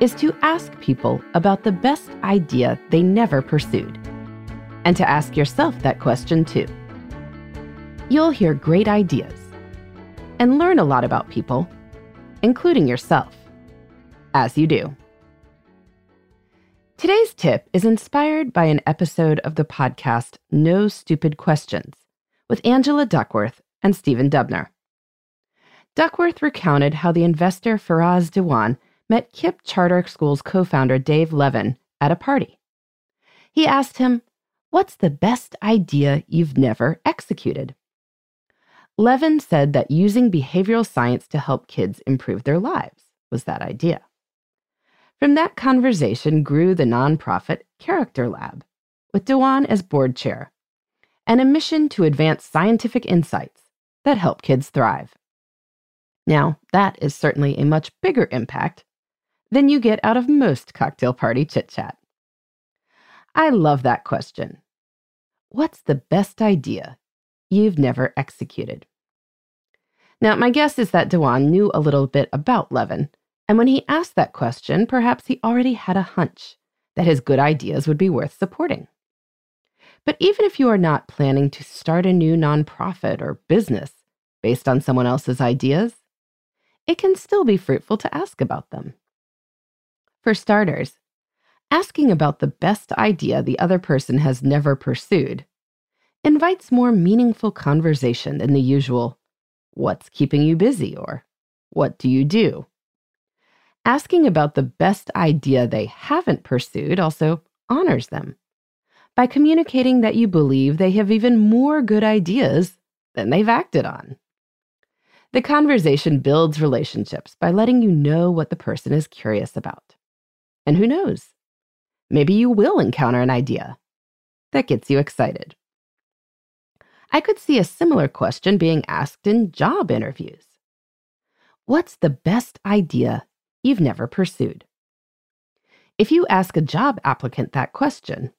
is to ask people about the best idea they never pursued, and to ask yourself that question too. You'll hear great ideas and learn a lot about people, including yourself, as you do. Today's tip is inspired by an episode of the podcast No Stupid Questions with Angela Duckworth and Stephen Dubner. Duckworth recounted how the investor Feroz Dewan met KIPP Charter School's co founder Dave Levin at a party. He asked him, What's the best idea you've never executed? Levin said that using behavioral science to help kids improve their lives was that idea. From that conversation grew the nonprofit Character Lab, with Dewan as board chair, and a mission to advance scientific insights that help kids thrive. Now, that is certainly a much bigger impact than you get out of most cocktail party chit chat. I love that question. What's the best idea you've never executed? Now, my guess is that Dewan knew a little bit about Levin, and when he asked that question, perhaps he already had a hunch that his good ideas would be worth supporting. But even if you are not planning to start a new nonprofit or business based on someone else's ideas, it can still be fruitful to ask about them. For starters, asking about the best idea the other person has never pursued invites more meaningful conversation than the usual, What's keeping you busy? or What do you do? Asking about the best idea they haven't pursued also honors them by communicating that you believe they have even more good ideas than they've acted on. The conversation builds relationships by letting you know what the person is curious about. And who knows? Maybe you will encounter an idea that gets you excited. I could see a similar question being asked in job interviews. What's the best idea you've never pursued? If you ask a job applicant that question,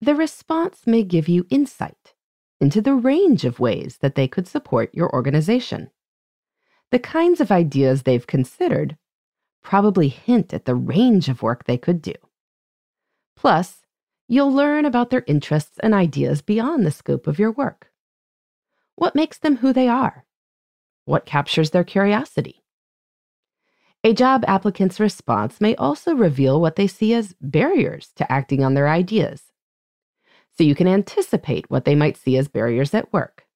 the response may give you insight into the range of ways that they could support your organization. The kinds of ideas they've considered probably hint at the range of work they could do. Plus, you'll learn about their interests and ideas beyond the scope of your work. What makes them who they are? What captures their curiosity? A job applicant's response may also reveal what they see as barriers to acting on their ideas. So you can anticipate what they might see as barriers at work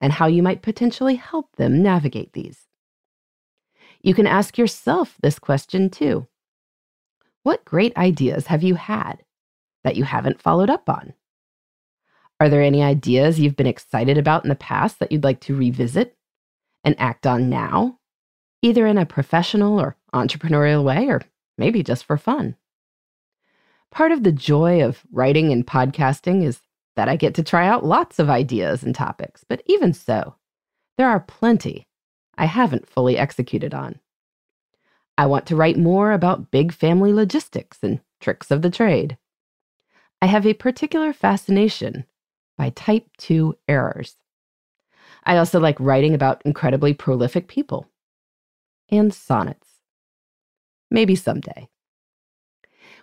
and how you might potentially help them navigate these. You can ask yourself this question too What great ideas have you had that you haven't followed up on? Are there any ideas you've been excited about in the past that you'd like to revisit and act on now, either in a professional or entrepreneurial way, or maybe just for fun? Part of the joy of writing and podcasting is that I get to try out lots of ideas and topics, but even so, there are plenty I haven't fully executed on. I want to write more about big family logistics and tricks of the trade. I have a particular fascination by type 2 errors. I also like writing about incredibly prolific people and sonnets. Maybe someday.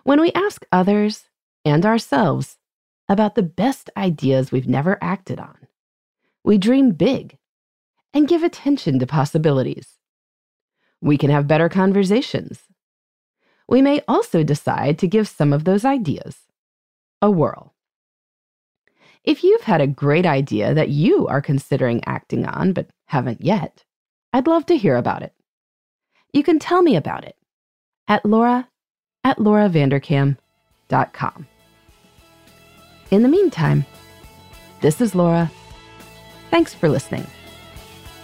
When we ask others and ourselves about the best ideas we've never acted on, we dream big and give attention to possibilities. We can have better conversations. We may also decide to give some of those ideas a whirl. If you've had a great idea that you are considering acting on but haven't yet, I'd love to hear about it. You can tell me about it at laura at lauravanderkam.com. In the meantime, this is Laura. Thanks for listening.